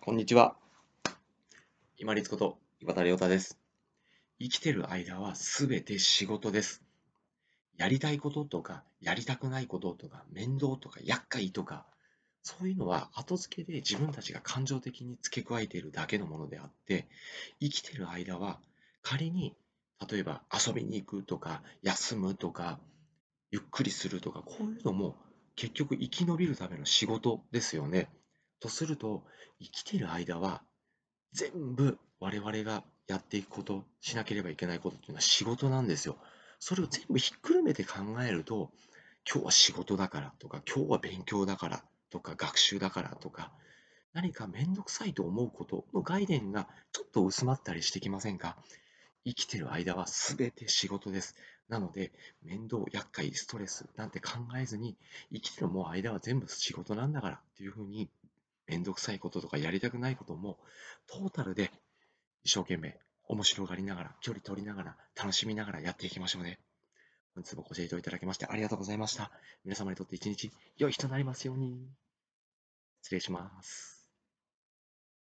こんにちは。今立こと岩田亮太です。生きてる間はすべて仕事です。やりたいこととか、やりたくないこととか、面倒とか、厄介とか、そういうのは後付けで自分たちが感情的に付け加えているだけのものであって、生きてる間は仮に、例えば遊びに行くとか、休むとか、ゆっくりするとか、こういうのも結局生き延びるための仕事ですよね。とすると、生きてる間は全部我々がやっていくこと、しなければいけないことっていうのは仕事なんですよ。それを全部ひっくるめて考えると、今日は仕事だからとか、今日は勉強だからとか、学習だからとか、何かめんどくさいと思うことの概念がちょっと薄まったりしてきませんか？生きてる間は全て仕事です。なので、面倒、厄介、ストレスなんて考えずに、生きてるもう間は全部仕事なんだからっていうふうに、めんどくさいこととかやりたくないことも、トータルで一生懸命面白がりながら、距離取りながら、楽しみながらやっていきましょうね。本日もご清聴いただきましてありがとうございました。皆様にとって一日良い日となりますように。失礼します。